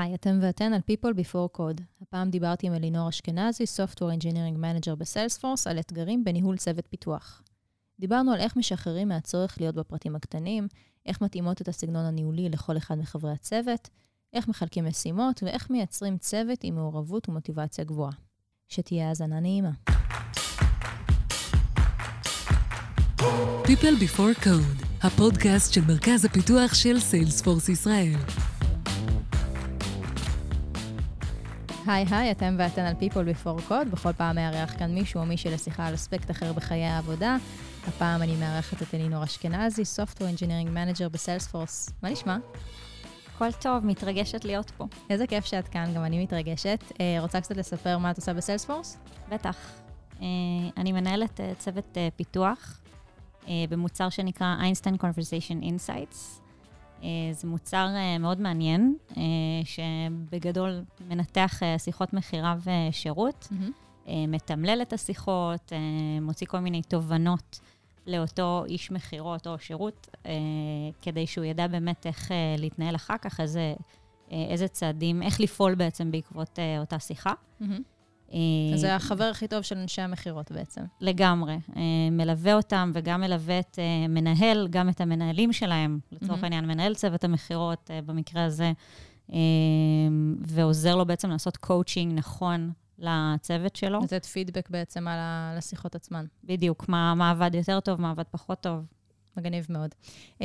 היי, אתם ואתן על People Before Code. הפעם דיברתי עם אלינור אשכנזי, Software Engineering Manager בסיילספורס, על אתגרים בניהול צוות פיתוח. דיברנו על איך משחררים מהצורך להיות בפרטים הקטנים, איך מתאימות את הסגנון הניהולי לכל אחד מחברי הצוות, איך מחלקים משימות ואיך מייצרים צוות עם מעורבות ומוטיבציה גבוהה. שתהיה האזנה נעימה. People Before Code, הפודקאסט של מרכז הפיתוח של סיילספורס ישראל. היי היי, אתם ואתן על People Before Code. בכל פעם מארח כאן מישהו או מישהי לשיחה על אספקט אחר בחיי העבודה. הפעם אני מארחת את אלינור אשכנזי, Software Engineering Manager בסיילספורס. מה נשמע? הכל טוב, מתרגשת להיות פה. איזה כיף שאת כאן, גם אני מתרגשת. אה, רוצה קצת לספר מה את עושה בסיילספורס? בטח. אה, אני מנהלת אה, צוות פיתוח במוצר שנקרא Einstein Conversation Insights. זה מוצר מאוד מעניין, שבגדול מנתח שיחות מכירה ושירות, mm-hmm. מתמלל את השיחות, מוציא כל מיני תובנות לאותו איש מכירות או שירות, כדי שהוא ידע באמת איך להתנהל אחר כך, איזה, איזה צעדים, איך לפעול בעצם בעקבות אותה שיחה. Mm-hmm. אז זה החבר הכי טוב של אנשי המכירות בעצם. לגמרי. מלווה אותם וגם מלווה את מנהל, גם את המנהלים שלהם, לצורך העניין, מנהל צוות המכירות במקרה הזה, ועוזר לו בעצם לעשות קואוצ'ינג נכון לצוות שלו. לתת פידבק בעצם על השיחות עצמן. בדיוק, מה, מה עבד יותר טוב, מה עבד פחות טוב. מגניב מאוד. Uh,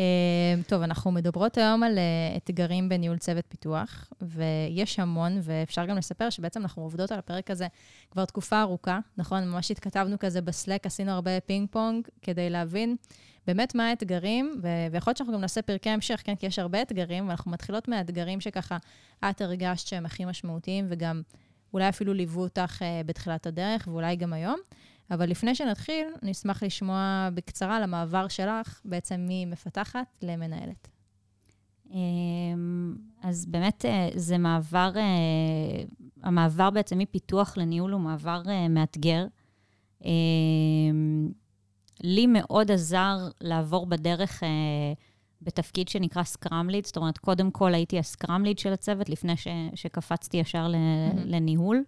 טוב, אנחנו מדברות היום על uh, אתגרים בניהול צוות פיתוח, ויש המון, ואפשר גם לספר שבעצם אנחנו עובדות על הפרק הזה כבר תקופה ארוכה, נכון? ממש התכתבנו כזה בסלק, עשינו הרבה פינג פונג כדי להבין באמת מה האתגרים, ו- ויכול להיות שאנחנו גם נעשה פרקי המשך, כן? כי יש הרבה אתגרים, ואנחנו מתחילות מהאתגרים שככה את הרגשת שהם הכי משמעותיים, וגם אולי אפילו ליוו אותך uh, בתחילת הדרך, ואולי גם היום. אבל לפני שנתחיל, אני אשמח לשמוע בקצרה על המעבר שלך, בעצם ממפתחת למנהלת. אמ, אז באמת אה, זה מעבר, אה, המעבר בעצם מפיתוח לניהול הוא מעבר אה, מאתגר. אמ, לי מאוד עזר לעבור בדרך בתפקיד שנקרא סקראם ליד, זאת אומרת, קודם כל הייתי הסקראם ליד של הצוות, לפני ש, שקפצתי ישר mm-hmm. לניהול.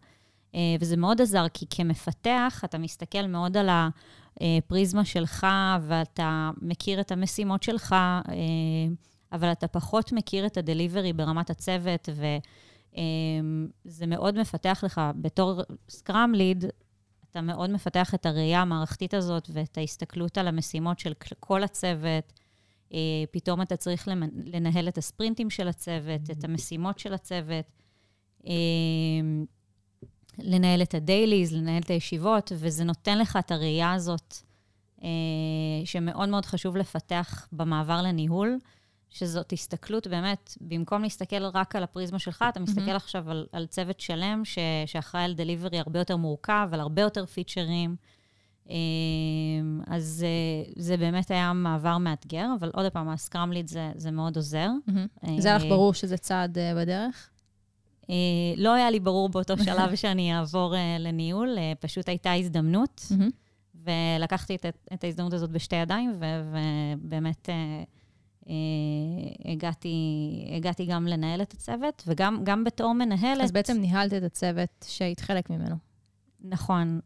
אה, וזה מאוד עזר, כי כמפתח, אתה מסתכל מאוד על הפריזמה שלך, ואתה מכיר את המשימות שלך, אה, אבל אתה פחות מכיר את הדליברי ברמת הצוות, וזה אה, מאוד מפתח לך, בתור סקראם ליד, אתה מאוד מפתח את הראייה המערכתית הזאת ואת ההסתכלות על המשימות של כל הצוות. פתאום אתה צריך לנהל את הספרינטים של הצוות, את המשימות של הצוות. לנהל את הדייליז, לנהל את הישיבות, וזה נותן לך את הראייה הזאת, אה, שמאוד מאוד חשוב לפתח במעבר לניהול, שזאת הסתכלות באמת, במקום להסתכל רק על הפריזמה שלך, אתה מסתכל mm-hmm. עכשיו על, על צוות שלם ש, שאחראי על דליברי הרבה יותר מורכב, על הרבה יותר פיצ'רים. אה, אז אה, זה באמת היה מעבר מאתגר, אבל עוד פעם, הסקרמליד זה, זה מאוד עוזר. Mm-hmm. זה היה לך ברור שזה צעד בדרך? אה, לא היה לי ברור באותו שלב שאני אעבור אה, לניהול, אה, פשוט הייתה הזדמנות, ולקחתי את, את ההזדמנות הזאת בשתי ידיים, ובאמת הגעתי, הגעתי גם לנהל את הצוות, וגם בתור מנהלת... אז בעצם ניהלת את הצוות שהיית חלק ממנו. נכון,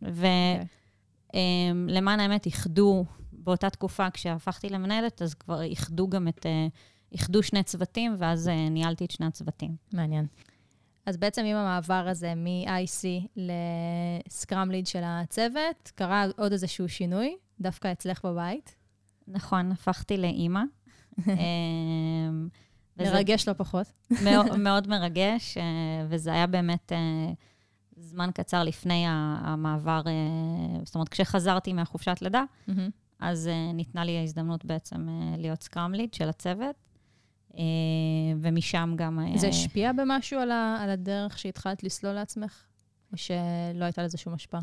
ולמען okay. האמת, איחדו, באותה תקופה, כשהפכתי למנהלת, אז כבר איחדו גם את... איחדו שני צוותים, ואז ניהלתי את שני הצוותים. מעניין. אז בעצם עם המעבר הזה מ-IC לסקראם ליד של הצוות, קרה עוד איזשהו שינוי, דווקא אצלך בבית. נכון, הפכתי לאימא. אמ, מרגש לא פחות. מאוד, מאוד מרגש, אה, וזה היה באמת אה, זמן קצר לפני המעבר, אה, זאת אומרת, כשחזרתי מהחופשת לידה, אז ניתנה לי ההזדמנות בעצם להיות סקראם ליד של הצוות. אה, ומשם גם... זה השפיע במשהו על, ה, על הדרך שהתחלת לסלול לעצמך? או שלא הייתה לזה שום השפעה?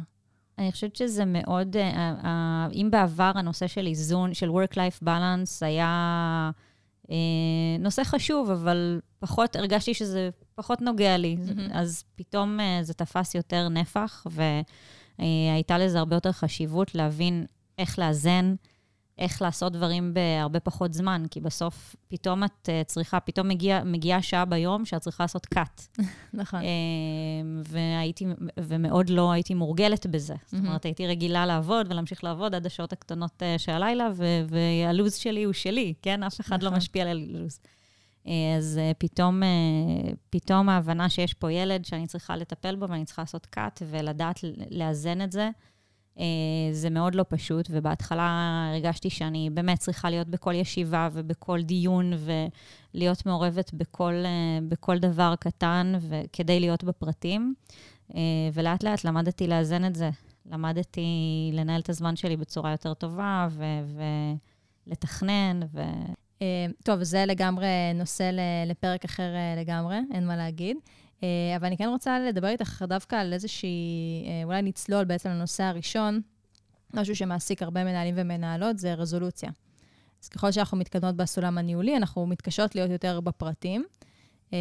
אני חושבת שזה מאוד, אה, אם בעבר הנושא של איזון, של Work-Life Balance היה אה, נושא חשוב, אבל פחות, הרגשתי שזה פחות נוגע לי. Mm-hmm. אז פתאום זה תפס יותר נפח, והייתה לזה הרבה יותר חשיבות להבין איך לאזן איך לעשות דברים בהרבה פחות זמן, כי בסוף פתאום את uh, צריכה, פתאום מגיעה מגיע שעה ביום שאת צריכה לעשות cut. נכון. Uh, והייתי, ומאוד לא הייתי מורגלת בזה. Mm-hmm. זאת אומרת, הייתי רגילה לעבוד ולהמשיך לעבוד עד השעות הקטנות uh, של הלילה, והלו"ז שלי הוא שלי, כן? אף אחד לא נכון. לא משפיע על הלו"ז. אז פתאום, פתאום ההבנה שיש פה ילד שאני צריכה לטפל בו ואני צריכה לעשות cut ולדעת לאזן את זה. אה, זה מאוד לא פשוט, ובהתחלה הרגשתי שאני באמת צריכה להיות בכל ישיבה ובכל דיון, ולהיות מעורבת בכל, אה, בכל דבר קטן, כדי להיות בפרטים. אה, ולאט לאט למדתי לאזן את זה. למדתי לנהל את הזמן שלי בצורה יותר טובה, ו- ולתכנן, ו... טוב, זה לגמרי נושא לפרק אחר לגמרי, אין מה להגיד. אה, אבל אני כן רוצה לדבר איתך דווקא על איזושהי, אה, אולי נצלול בעצם לנושא הראשון, משהו שמעסיק הרבה מנהלים ומנהלות, זה רזולוציה. אז ככל שאנחנו מתקדמות בסולם הניהולי, אנחנו מתקשות להיות יותר בפרטים. אה,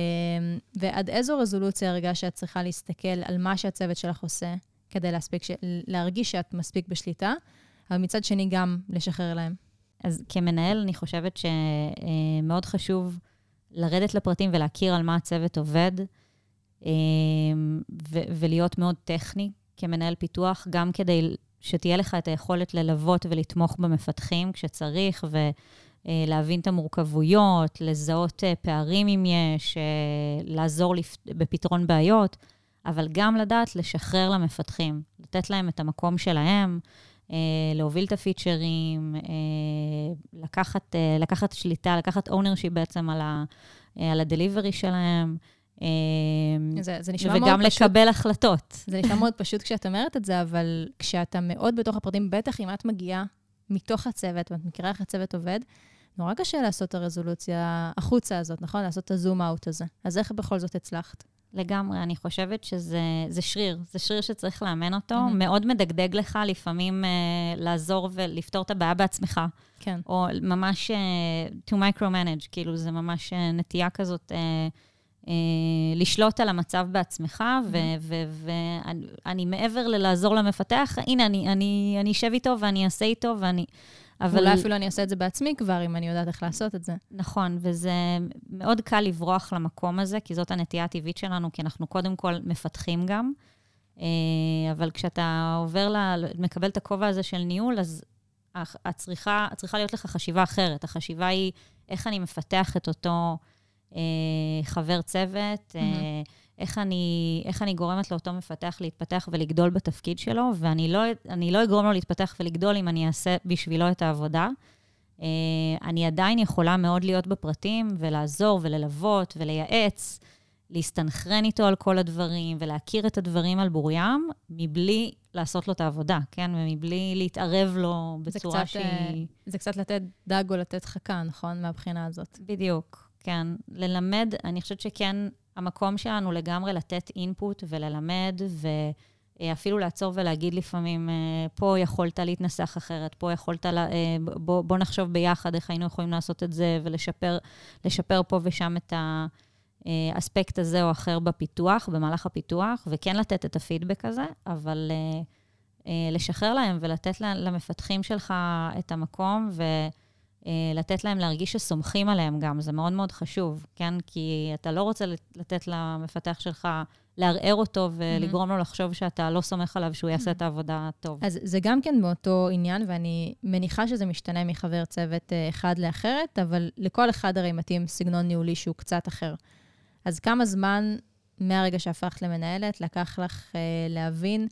ועד איזו רזולוציה הרגע שאת צריכה להסתכל על מה שהצוות שלך עושה, כדי להספיק, להרגיש שאת מספיק בשליטה, אבל מצד שני גם לשחרר להם. אז כמנהל, אני חושבת שמאוד חשוב לרדת לפרטים ולהכיר על מה הצוות עובד. אמ, ולהיות מאוד טכני כמנהל פיתוח, גם כדי שתהיה לך את היכולת ללוות ולתמוך במפתחים כשצריך, ולהבין את המורכבויות, לזהות אה, פערים אם יש, אה, לעזור בפתרון בעיות, אבל גם לדעת לשחרר למפתחים, לתת להם את המקום שלהם, אה, להוביל את הפיצ'רים, לקחת, לקחת שליטה, לקחת ownership בעצם על ה-delivery שלהם. אמ, זה, זה נשמע מאוד פשוט. וגם לקבל החלטות. זה נשמע מאוד פשוט כשאת אומרת את זה, אבל כשאתה מאוד בתוך הפרטים, בטח אם את מגיעה מתוך הצוות, ואת מכירה איך הצוות עובד, נורא קשה לעשות את הרזולוציה החוצה הזאת, נכון? לעשות את הזום-אאוט הזה. אז איך בכל זאת הצלחת? לגמרי, אני חושבת שזה שריר, זה שריר שצריך לאמן אותו. Mm-hmm. מאוד מדגדג לך לפעמים uh, לעזור ולפתור את הבעיה בעצמך. כן. או ממש uh, to micromanage, כאילו, זה ממש uh, נטייה כזאת. אה, לשלוט על המצב בעצמך, ואני מעבר ללעזור למפתח, הנה, אני אשב איתו ואני אעשה איתו ואני... אבל... אולי אפילו אני אעשה את זה בעצמי כבר, אם אני יודעת איך לעשות את זה. נכון, וזה מאוד קל לברוח למקום הזה, כי זאת הנטייה הטבעית שלנו, כי אנחנו קודם כל מפתחים גם. אה, אבל כשאתה עובר, ל... מקבל את הכובע הזה של ניהול, אז הצריכה, צריכה להיות לך חשיבה אחרת. החשיבה היא איך אני מפתח את אותו... אה, חבר צוות, mm-hmm. איך, אני, איך אני גורמת לאותו מפתח להתפתח ולגדול בתפקיד שלו, ואני לא, לא אגרום לו להתפתח ולגדול אם אני אעשה בשבילו את העבודה. אה, אני עדיין יכולה מאוד להיות בפרטים ולעזור וללוות ולייעץ, להסתנכרן איתו על כל הדברים ולהכיר את הדברים על בוריים, מבלי לעשות לו את העבודה, כן? ומבלי להתערב לו בצורה קצת, שהיא... זה קצת לתת דג או לתת חכה, נכון? מהבחינה הזאת. בדיוק. כן, ללמד, אני חושבת שכן, המקום שלנו לגמרי לתת אינפוט וללמד, ואפילו לעצור ולהגיד לפעמים, אה, פה יכולת להתנסח אחרת, פה יכולת, לה, אה, בוא, בוא נחשוב ביחד איך היינו יכולים לעשות את זה, ולשפר פה ושם את האספקט הזה או אחר בפיתוח, במהלך הפיתוח, וכן לתת את הפידבק הזה, אבל אה, לשחרר להם ולתת למפתחים שלך את המקום, ו... אה, לתת להם להרגיש שסומכים עליהם גם, זה מאוד מאוד חשוב, כן? כי אתה לא רוצה לתת למפתח שלך, לערער אותו ולגרום לו לחשוב שאתה לא סומך עליו שהוא יעשה את העבודה טוב. אז זה גם כן באותו עניין, ואני מניחה שזה משתנה מחבר צוות אה, אחד לאחרת, אבל לכל אחד הרי מתאים סגנון ניהולי שהוא קצת אחר. אז כמה זמן מהרגע שהפכת למנהלת לקח לך אה, להבין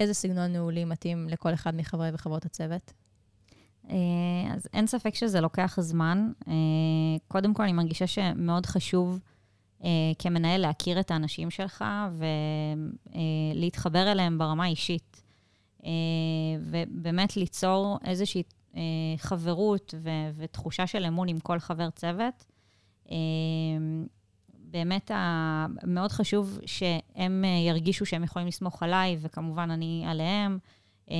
איזה סגנון ניהולי מתאים לכל אחד מחברי וחברות הצוות? אה, אז אין ספק שזה לוקח זמן. אה, קודם כל, אני מרגישה שמאוד חשוב אה, כמנהל להכיר את האנשים שלך ולהתחבר אליהם ברמה האישית. ובאמת ליצור איזושהי חברות ותחושה של אמון עם כל חבר צוות. באמת מאוד חשוב שהם ירגישו שהם יכולים לסמוך עליי, וכמובן אני עליהם. אה,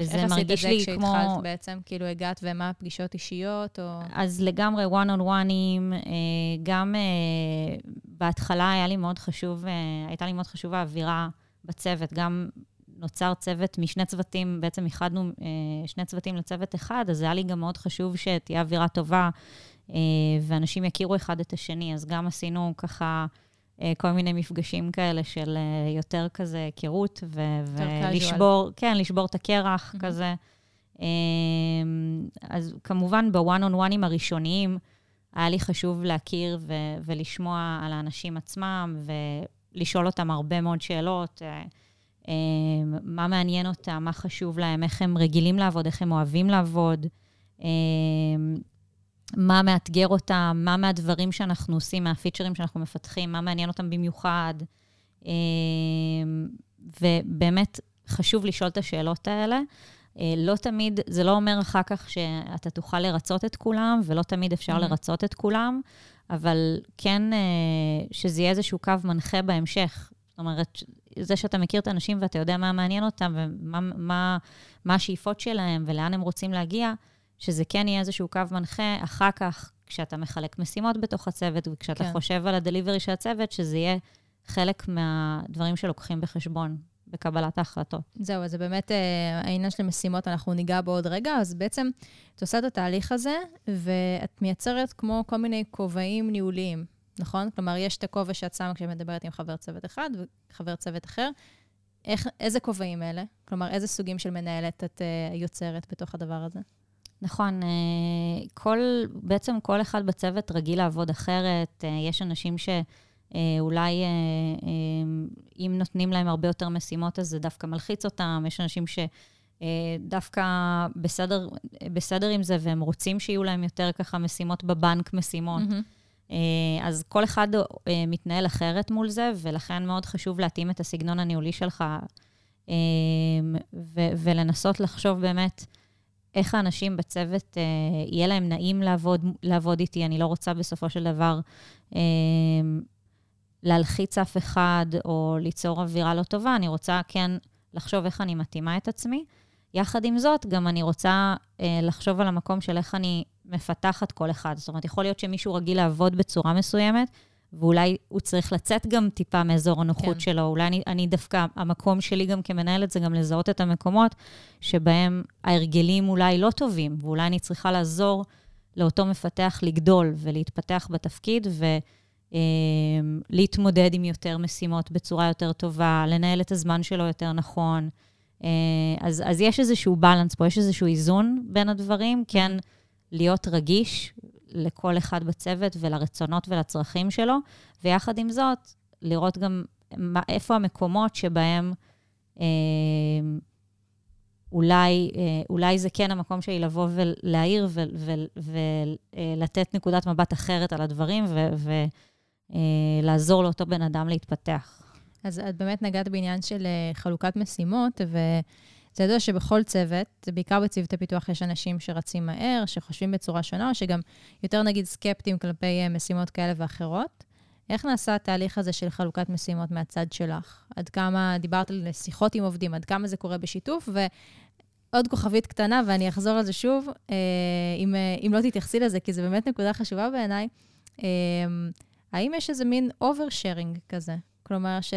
וזה מרגיש לי כמו... איך עשית את זה כשהתחלת בעצם? כאילו הגעת ומה הפגישות אישיות, או... אז לגמרי one on one'ים, אה, גם אה, בהתחלה היה לי מאוד חשוב, הייתה לי מאוד חשובה האווירה בצוות, גם נוצר צוות משני צוותים, בעצם איחדנו אה, שני צוותים לצוות אחד, אז היה לי גם מאוד חשוב שתהיה אווירה טובה, אה, ואנשים יכירו אחד את השני. אז גם עשינו ככה כל מיני מפגשים כאלה של אה, יותר כזה היכרות, ולשבור, כן, לשבור את הקרח mm-hmm. כזה. אה, אז כמובן, בוואן און וואנים הראשוניים, היה לי חשוב להכיר ו- ולשמוע על האנשים עצמם, ולשאול אותם הרבה מאוד שאלות. מה מעניין אותם, מה חשוב להם, איך הם רגילים לעבוד, איך הם אוהבים לעבוד. מה מאתגר אותם, מה מהדברים שאנחנו עושים, מהפיצ'רים שאנחנו מפתחים, מה מעניין אותם במיוחד. אמ, ובאמת חשוב לשאול את השאלות האלה. אה, לא תמיד, זה לא אומר אחר כך שאתה תוכל לרצות את כולם, ולא תמיד אפשר mm-hmm. לרצות את כולם, אבל כן אה, שזה יהיה איזשהו קו מנחה בהמשך. זאת אומרת, זה שאתה מכיר את האנשים ואתה יודע מה מעניין אותם ומה מה, מה השאיפות שלהם ולאן הם רוצים להגיע, שזה כן יהיה איזשהו קו מנחה, אחר כך, כשאתה מחלק משימות בתוך הצוות, וכשאתה כן. חושב על הדליברי של הצוות, שזה יהיה חלק מהדברים שלוקחים בחשבון בקבלת ההחלטות. זהו, אז זה באמת אה, העניין של משימות, אנחנו ניגע בו עוד רגע. אז בעצם, את עושה את התהליך הזה, ואת מייצרת כמו כל מיני כובעים ניהוליים, נכון? כלומר, יש את הכובע שאת שמה כשאת מדברת עם חבר צוות אחד וחבר צוות אחר. איך, איזה כובעים אלה? כלומר, איזה סוגים של מנהלת את uh, יוצרת בתוך הדבר הזה? נכון, אה, כל, בעצם כל אחד בצוות רגיל לעבוד אחרת. אה, יש אנשים שאולי אה, אם נותנים להם הרבה יותר משימות, אז זה דווקא מלחיץ אותם. יש אנשים שדווקא בסדר, בסדר עם זה, והם רוצים שיהיו להם יותר ככה משימות בבנק, משימות. Mm-hmm. אז כל אחד מתנהל אחרת מול זה, ולכן מאוד חשוב להתאים את הסגנון הניהולי שלך, ולנסות לחשוב באמת, איך האנשים בצוות, אה, יהיה להם נעים לעבוד, לעבוד איתי. אני לא רוצה בסופו של דבר אה, להלחיץ אף אחד או ליצור אווירה לא טובה, אני רוצה כן לחשוב איך אני מתאימה את עצמי. יחד עם זאת, גם אני רוצה אה, לחשוב על המקום של איך אני מפתחת כל אחד. זאת אומרת, יכול להיות שמישהו רגיל לעבוד בצורה מסוימת, ואולי הוא צריך לצאת גם טיפה מאזור הנוחות כן. שלו. אולי אני, אני דווקא, המקום שלי גם כמנהלת זה גם לזהות את המקומות שבהם ההרגלים אולי לא טובים, ואולי אני צריכה לעזור לאותו מפתח לגדול ולהתפתח בתפקיד ולהתמודד אמ, עם יותר משימות בצורה יותר טובה, לנהל את הזמן שלו יותר נכון. אה, אז, אז יש איזשהו בלנס פה, יש איזשהו איזון בין הדברים, כן להיות רגיש לכל אחד בצוות ולרצונות ולצרכים שלו, ויחד עם זאת, לראות גם מה, איפה המקומות שבהם אה, אולי, אה, אולי זה כן המקום שלי לבוא ולהעיר ולתת אה, נקודת מבט אחרת על הדברים ולעזור אה, לאותו בן אדם להתפתח. אז את באמת נגעת בעניין של אה, חלוקת משימות, ו... זה ידוע שבכל צוות, בעיקר בצוותי פיתוח, יש אנשים שרצים מהר, שחושבים בצורה שונה, או שגם יותר נגיד סקפטיים כלפי אה, משימות כאלה ואחרות. איך נעשה התהליך הזה של חלוקת משימות מהצד שלך? עד כמה, דיברת על שיחות עם עובדים, עד כמה זה קורה בשיתוף, ועוד כוכבית קטנה, ואני אחזור על זה שוב, אה, אם, אה, אם לא תתייחסי לזה, כי זו באמת נקודה חשובה בעיניי, האם יש איזה מין oversharing כזה? כלומר, ש...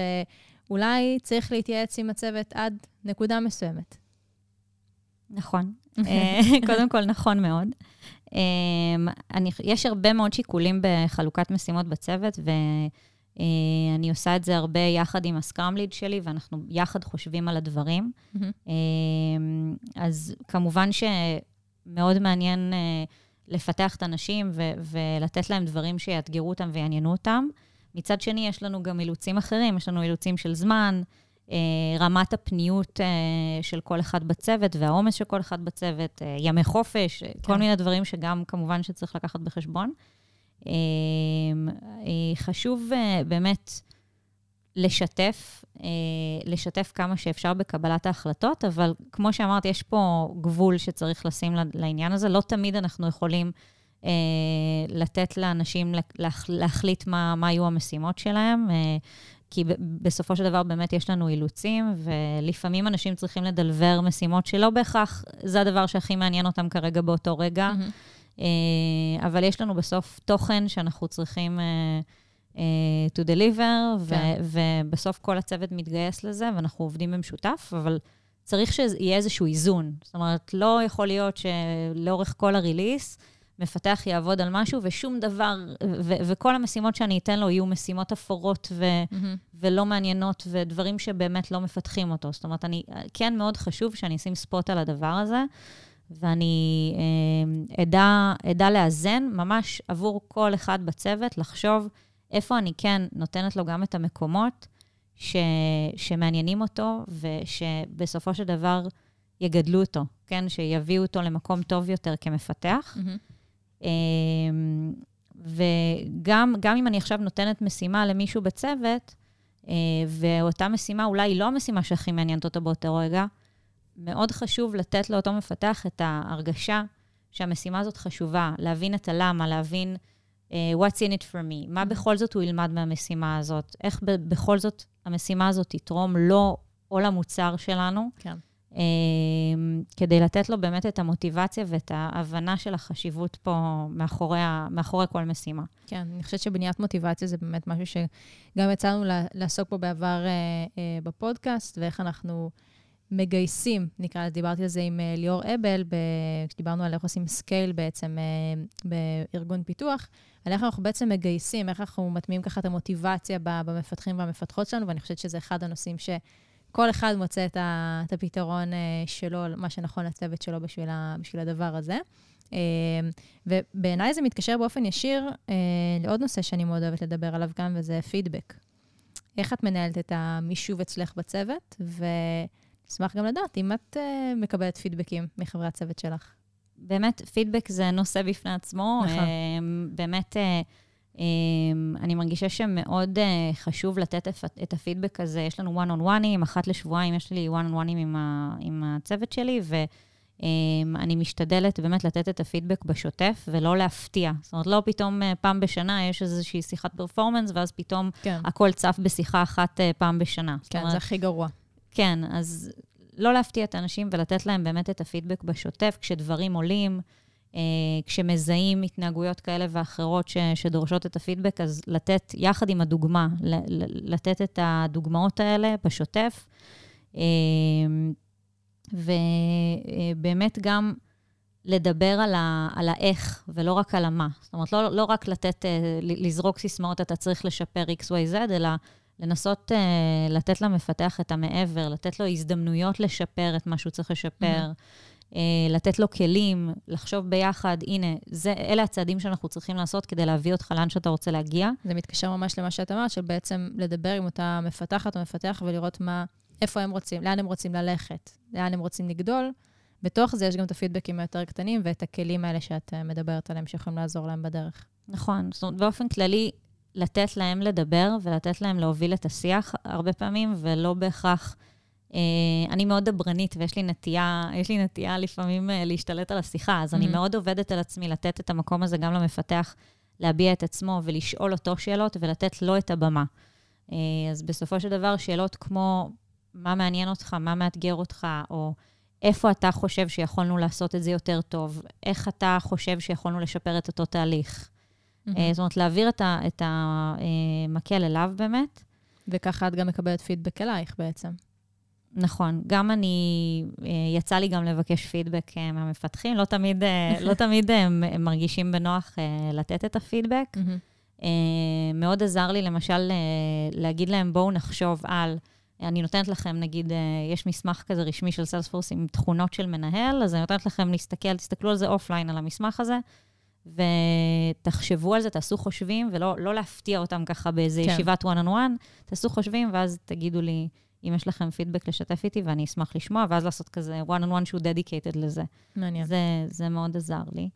אולי צריך להתייעץ עם הצוות עד נקודה מסוימת. נכון. אה, קודם כל, נכון מאוד. אה, אני, יש הרבה מאוד שיקולים בחלוקת משימות בצוות, ואני עושה את זה הרבה יחד עם הסקרמליד שלי, ואנחנו יחד חושבים על הדברים. Mm-hmm. אז כמובן שמאוד מעניין לפתח את הנשים ולתת להם דברים שיאתגרו אותם ויעניינו אותם. מצד שני, יש לנו גם אילוצים אחרים, יש לנו אילוצים של זמן, אה, רמת הפניות אה, של כל אחד בצוות והעומס של כל אחד בצוות, אה, ימי חופש, כן. כל מיני דברים שגם כמובן שצריך לקחת בחשבון. חשוב באמת לשתף, לשתף כמה שאפשר בקבלת ההחלטות, אבל כמו שאמרתי, יש פה גבול שצריך לשים לעניין הזה. לא תמיד אנחנו יכולים... אה, לתת לאנשים להח, להחליט מה, מה יהיו המשימות שלהם, אה, כי בסופו של דבר באמת יש לנו אילוצים, ולפעמים אנשים צריכים לדלבר משימות שלא בהכרח זה הדבר שהכי מעניין אותם כרגע באותו רגע, mm-hmm. אבל יש לנו בסוף תוכן שאנחנו צריכים to deliver, כן. ו- ובסוף כל הצוות מתגייס לזה, ואנחנו עובדים במשותף, אבל צריך שיהיה איזשהו איזון. זאת אומרת, לא יכול להיות שלאורך כל הריליס, מפתח יעבוד על משהו, ושום דבר, ו- וכל המשימות שאני אתן לו יהיו משימות אפורות ו- מהמם. ולא מעניינות, ודברים שבאמת לא מפתחים אותו. זאת אומרת, אני, כן מאוד חשוב שאני אשים ספוט על הדבר הזה, ואני אה, אדע, אדע לאזן ממש עבור כל אחד בצוות, לחשוב איפה אני כן נותנת לו גם את המקומות ש, שמעניינים אותו, ושבסופו של דבר יגדלו אותו, כן? שיביאו אותו למקום טוב יותר כמפתח. מהמם. אמ, וגם גם אם אני עכשיו נותנת משימה למישהו בצוות, אה, ואותה משימה אולי היא לא המשימה שהכי מעניינת אותו באותו רגע, מאוד חשוב לתת לאותו מפתח את ההרגשה שהמשימה הזאת חשובה, להבין את הלמה, להבין uh, what's in it for me, מה בכל זאת הוא ילמד מהמשימה הזאת, איך ב- בכל זאת המשימה הזאת תתרום לו או למוצר שלנו. כן. אמ, כדי לתת לו באמת את המוטיבציה ואת ההבנה של החשיבות פה מאחורי, ה- מאחורי כל משימה. כן, אני חושבת שבניית מוטיבציה זה באמת משהו שגם יצא לנו לעסוק בו בעבר אה, אה, בפודקאסט, ואיך אנחנו מגייסים, נקרא לזה, דיברתי על זה עם אה, ליאור אבל, כשדיברנו על איך עושים scale בעצם בארגון פיתוח, על איך אנחנו בעצם מגייסים, איך אנחנו מטמיעים ככה את המוטיבציה במפתחים והמפתחות שלנו, ואני חושבת שזה אחד הנושאים שכל אחד מוצא את, ה- את הפתרון אה, שלו, מה שנכון לצוות שלו בשביל, ה- בשביל הדבר הזה. אה, ובעיניי זה מתקשר באופן ישיר אה, לעוד נושא שאני מאוד אוהבת לדבר עליו כאן, וזה פידבק. איך את מנהלת את המישוב אצלך בצוות, ונשמח גם לדעת אם את מקבלת פידבקים מחברי הצוות שלך. באמת, פידבק זה נושא בפני עצמו. נכון. אמ, באמת, אני מרגישה שמאוד אה, חשוב לתת את- הפידבק הזה. יש לנו one-on-oneים, אחת לשבועיים יש לי one-on-oneים עם, ה- עם הצוות שלי, ואני משתדלת באמת לתת את הפידבק בשוטף ולא להפתיע. זאת אומרת, לא פתאום אה, פעם בשנה יש איזושהי שיחת פרפורמנס, ואז פתאום כן, הכל צף בשיחה אחת אה, פעם בשנה. כן, אומרת, זה הכי גרוע. כן, אז לא להפתיע את האנשים ולתת להם באמת את הפידבק בשוטף, כשדברים עולים, כשמזהים התנהגויות כאלה ואחרות ש, שדורשות את הפידבק, אז לתת, יחד עם הדוגמה, לתת את הדוגמאות האלה בשוטף. אה, ובאמת גם לדבר על, ה, על האיך ולא רק על המה. זאת אומרת, לא, לא רק לתת, אה, לזרוק סיסמאות, אתה צריך לשפר XYZ, אלא לנסות לתת למפתח את המעבר, לתת לו הזדמנויות לשפר את מה שהוא צריך לשפר, uh, לתת לו כלים, לחשוב ביחד, הנה, זה, אלה הצעדים שאנחנו צריכים לעשות כדי להביא אותך לאן שאתה רוצה להגיע. זה מתקשר ממש למה שאת אמרת, של בעצם לדבר עם אותה מפתחת או מפתח ולראות מה, איפה הם רוצים, לאן הם רוצים ללכת, לאן הם רוצים לגדול. בתוך זה יש גם את הפידבקים היותר קטנים ואת הכלים האלה שאת אה, מדברת עליהם, שיכולים לעזור להם בדרך. נכון, זאת אומרת, באופן כללי, לתת להם לדבר ולתת להם להוביל את השיח הרבה פעמים, ולא בהכרח... אה, אני מאוד דברנית, ויש לי נטייה, יש לי נטייה לפעמים אה, להשתלט על השיחה, אז אני Mhm. מאוד עובדת על עצמי לתת את המקום הזה גם למפתח, להביע את עצמו ולשאול אותו שאלות ולתת לו את הבמה. אה, אז בסופו של דבר, שאלות כמו מה מעניין אותך, מה מאתגר אותך, או איפה אתה חושב שיכולנו לעשות את זה יותר טוב, איך אתה חושב שיכולנו לשפר את אותו תהליך. אה, זאת אומרת, להעביר את את המקל אליו באמת. וככה את גם מקבלת פידבק אלייך בעצם. נכון, גם אני, אה, יצא לי גם לבקש פידבק אה, מהמפתחים, לא תמיד, אה, לא תמיד הם, הם מרגישים בנוח לתת את הפידבק. מאוד עזר לי, למשל, להגיד להם, בואו נחשוב על, אני נותנת לכם, נגיד, יש מסמך כזה רשמי של סיילספורס עם תכונות של מנהל, אז אני נותנת לכם להסתכל, תסתכלו על זה offline, על המסמך הזה, ותחשבו על זה, תעשו חושבים, ולא לא להפתיע אותם ככה באיזה כן. כן. ישיבת one on one, תעשו חושבים, ואז תגידו לי אם יש לכם פידבק לשתף איתי, ואני אשמח לשמוע, ואז לעשות כזה one on one שהוא dedicated לזה. מעניין. זה, זה מאוד עזר לי.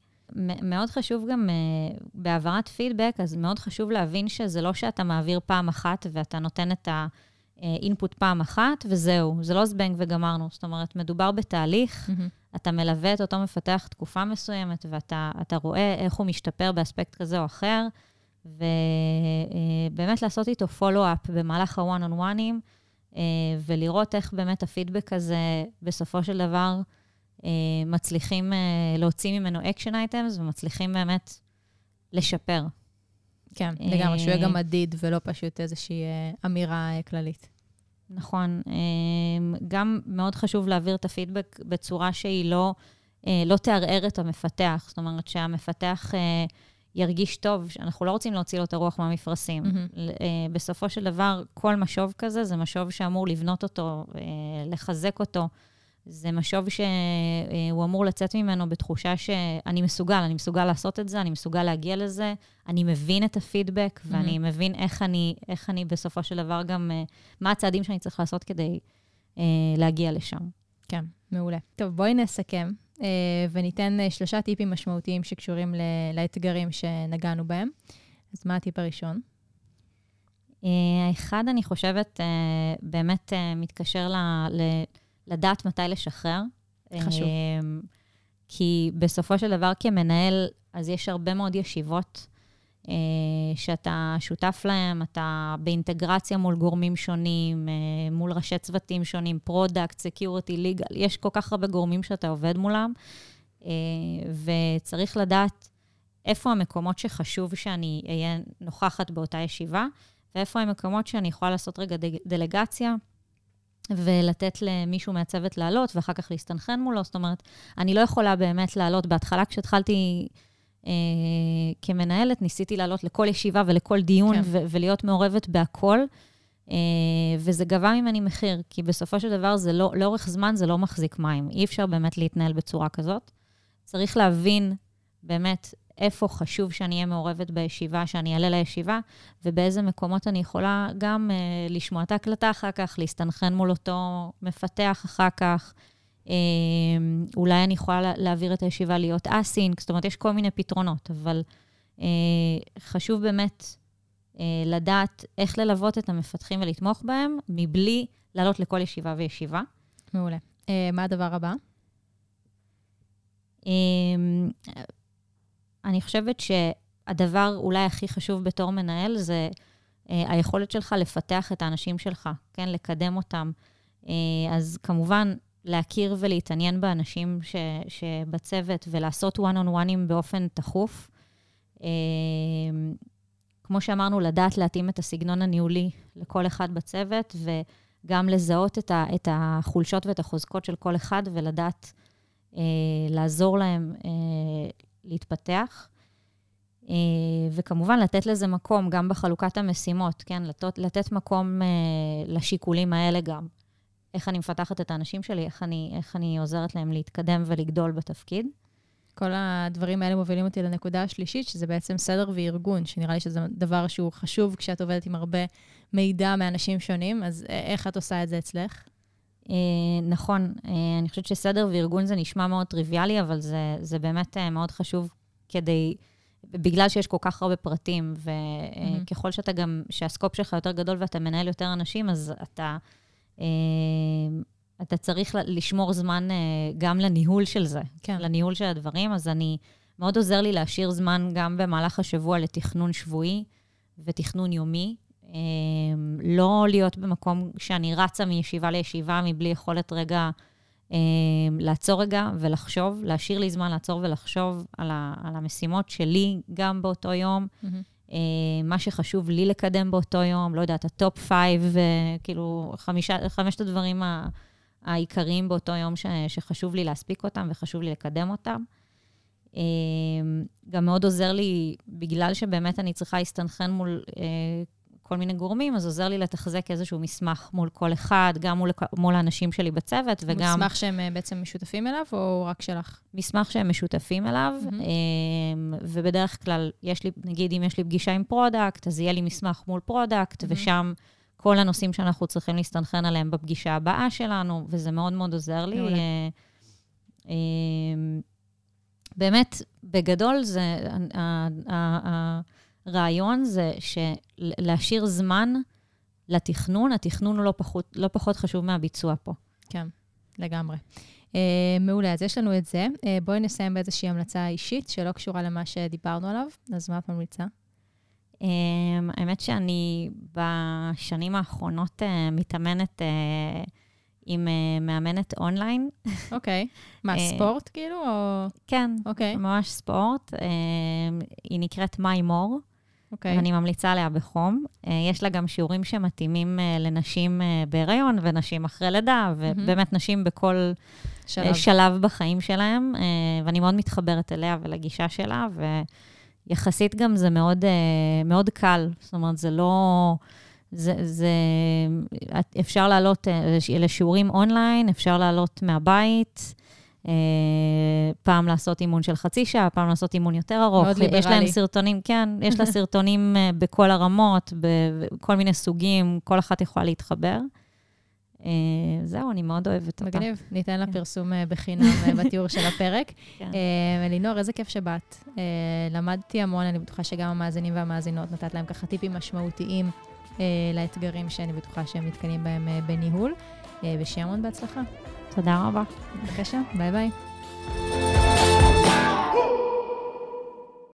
מאוד חשוב גם uh, בהעברת פידבק, אז מאוד חשוב להבין שזה לא שאתה מעביר פעם אחת ואתה נותן את האינפוט פעם אחת, וזהו, זה לא זבנג וגמרנו. זאת אומרת, מדובר בתהליך, מהמם. אתה מלווה את אותו מפתח תקופה מסוימת, ואתה אתה רואה איך הוא משתפר באספקט כזה או אחר, ובאמת לעשות איתו פולו-אפ במהלך ה-one-on-oneים, אה, ולראות איך באמת הפידבק הזה, בסופו של דבר, אה, מצליחים אה, להוציא ממנו action items, ומצליחים באמת לשפר. כן, לגמרי, שהוא יהיה גם מדיד ולא פשוט איזושהי אה, אמירה אה, כללית. נכון. גם מאוד חשוב להעביר את הפידבק בצורה שהיא לא, אה, לא תערער את המפתח. זאת אומרת, שהמפתח אה, ירגיש טוב, אנחנו לא רוצים להוציא לו את הרוח מהמפרשים. מהמם. אה, בסופו של דבר, כל משוב כזה זה משוב שאמור לבנות אותו, לחזק אותו. זה משוב שהוא אמור לצאת ממנו בתחושה שאני מסוגל, אני מסוגל לעשות את זה, אני מסוגל להגיע לזה, אני מבין את הפידבק, mm-hmm. ואני מבין איך אני, איך אני בסופו של דבר גם, אה, מה הצעדים שאני צריך לעשות כדי אה, להגיע לשם. כן, מעולה. טוב, בואי נסכם אה, וניתן אה, שלושה טיפים משמעותיים שקשורים לאתגרים שנגענו בהם. אז מה הטיפ הראשון? אה, האחד, אני חושבת, אה, באמת אה, מתקשר ל... ל לדעת מתי לשחרר. חשוב. כי בסופו של דבר כמנהל, אז יש הרבה מאוד ישיבות אה, שאתה שותף להן, אתה באינטגרציה מול גורמים שונים, אה, מול ראשי צוותים שונים, product, security, legal, יש כל כך הרבה גורמים שאתה עובד מולם, אה, וצריך לדעת איפה המקומות שחשוב שאני אהיה נוכחת באותה ישיבה, ואיפה המקומות שאני יכולה לעשות רגע דלגציה. ולתת למישהו מהצוות לעלות, ואחר כך להסתנכרן מולו. זאת אומרת, אני לא יכולה באמת לעלות. בהתחלה, כשהתחלתי אה, כמנהלת, ניסיתי לעלות לכל ישיבה ולכל דיון, כן. ו- ולהיות מעורבת בהכל, אה, וזה גבה ממני מחיר, כי בסופו של דבר, זה לא, לאורך זמן זה לא מחזיק מים. אי אפשר באמת להתנהל בצורה כזאת. צריך להבין באמת איפה חשוב שאני אהיה מעורבת בישיבה, שאני אעלה לישיבה, ובאיזה מקומות אני יכולה גם uh, לשמוע את ההקלטה אחר כך, להסתנכרן מול אותו מפתח אחר כך. Uh, אולי אני יכולה להעביר את הישיבה להיות אסינק, זאת אומרת, יש כל מיני פתרונות, אבל uh, חשוב באמת uh, לדעת איך ללוות את המפתחים ולתמוך בהם, מבלי לעלות לכל ישיבה וישיבה. מעולה. Uh, מה הדבר הבא? Uh, אני חושבת שהדבר אולי הכי חשוב בתור מנהל זה אה, היכולת שלך לפתח את האנשים שלך, כן? לקדם אותם. אה, אז כמובן, להכיר ולהתעניין באנשים ש, שבצוות ולעשות one-on-oneים באופן תכוף. אה, כמו שאמרנו, לדעת להתאים את הסגנון הניהולי לכל אחד בצוות, וגם לזהות את, ה, את החולשות ואת החוזקות של כל אחד, ולדעת אה, לעזור להם אה, להתפתח. אה, וכמובן, לתת לזה מקום גם בחלוקת המשימות, כן? לתת, לתת מקום אה, לשיקולים האלה גם. איך אני מפתחת את האנשים שלי, איך אני, איך אני עוזרת להם להתקדם ולגדול בתפקיד. כל הדברים האלה מובילים אותי לנקודה השלישית, שזה בעצם סדר וארגון, שנראה לי שזה דבר שהוא חשוב כשאת עובדת עם הרבה מידע מאנשים שונים, אז איך את עושה את זה אצלך? אה, נכון, אה, אני חושבת שסדר וארגון זה נשמע מאוד טריוויאלי, אבל זה, זה באמת אה, מאוד חשוב כדי, בגלל שיש כל כך הרבה פרטים, וככל mm-hmm. שאתה גם, שהסקופ שלך יותר גדול ואתה מנהל יותר אנשים, אז אתה, אתה צריך לשמור זמן גם לניהול של זה, כן. לניהול של הדברים, אז אני, מאוד עוזר לי להשאיר זמן גם במהלך השבוע לתכנון שבועי ותכנון יומי. אמ, לא להיות במקום שאני רצה מישיבה לישיבה מבלי יכולת רגע לעצור רגע ולחשוב, להשאיר לי זמן לעצור ולחשוב על, ה, על המשימות שלי גם באותו יום, mm-hmm. מה שחשוב לי לקדם באותו יום, לא יודעת, ה top five, כאילו, חמישה, חמשת הדברים העיקריים באותו יום ש, שחשוב לי להספיק אותם וחשוב לי לקדם אותם. גם מאוד עוזר לי, בגלל שבאמת אני צריכה להסתנכרן מול אה, כל מיני גורמים, אז עוזר לי לתחזק איזשהו מסמך מול כל אחד, גם מול, מול האנשים שלי בצוות, וגם... מסמך שהם אה, בעצם משותפים אליו, או רק שלך? מסמך שהם משותפים אליו, mm-hmm. ובדרך כלל, יש לי, נגיד, אם יש לי פגישה עם product, אז יהיה לי מסמך מול product, mm-hmm. ושם כל הנושאים שאנחנו צריכים להסתנכרן עליהם בפגישה הבאה שלנו, וזה מאוד מאוד עוזר לי. אה, אמ, באמת, בגדול, זה... רעיון זה להשאיר זמן לתכנון, התכנון הוא לא פחות, לא פחות חשוב מהביצוע פה. כן, לגמרי. Uh, מעולה, אז יש לנו את זה. Uh, בואי נסיים באיזושהי המלצה אישית שלא קשורה למה שדיברנו עליו. אז מה את ממליצה? Um, האמת שאני בשנים האחרונות uh, מתאמנת uh, עם uh, מאמנת אונליין. אוקיי. Okay. מה, ספורט כאילו? או... כן, okay. אוקיי. ממש ספורט. Uh, היא נקראת My More. אוקיי. ואני ממליצה עליה בחום. אה, יש לה גם שיעורים שמתאימים אה, לנשים אה, בהיריון ונשים אחרי לידה, ובאמת נשים בכל שלב. שלב, בחיים שלהם, ואני מאוד מתחברת אליה ולגישה שלה, ויחסית גם זה מאוד, מאוד קל. זאת אומרת, זה לא... זה, זה, אפשר לעלות לש- לשיעורים אונליין, אפשר לעלות מהבית, פעם לעשות אימון של חצי שעה, פעם לעשות אימון יותר ארוך. מאוד יש להם ליברלי. סרטונים, כן, יש לה סרטונים אה, בכל הרמות, בכל מיני סוגים, כל אחת יכולה להתחבר. אה, זהו, אני מאוד אוהבת אותה. מגניב, ניתן לה פרסום אה, בחינם אה, בתיאור של הפרק. כן. אה, אלינור, איזה כיף שבאת. אה, למדתי המון, אני בטוחה שגם המאזינים והמאזינות נתת להם ככה טיפים משמעותיים אה, לאתגרים שאני בטוחה שהם נתקלים בהם אה, בניהול. אה, ושיהיה המון בהצלחה. תודה רבה. בבקשה, ביי ביי.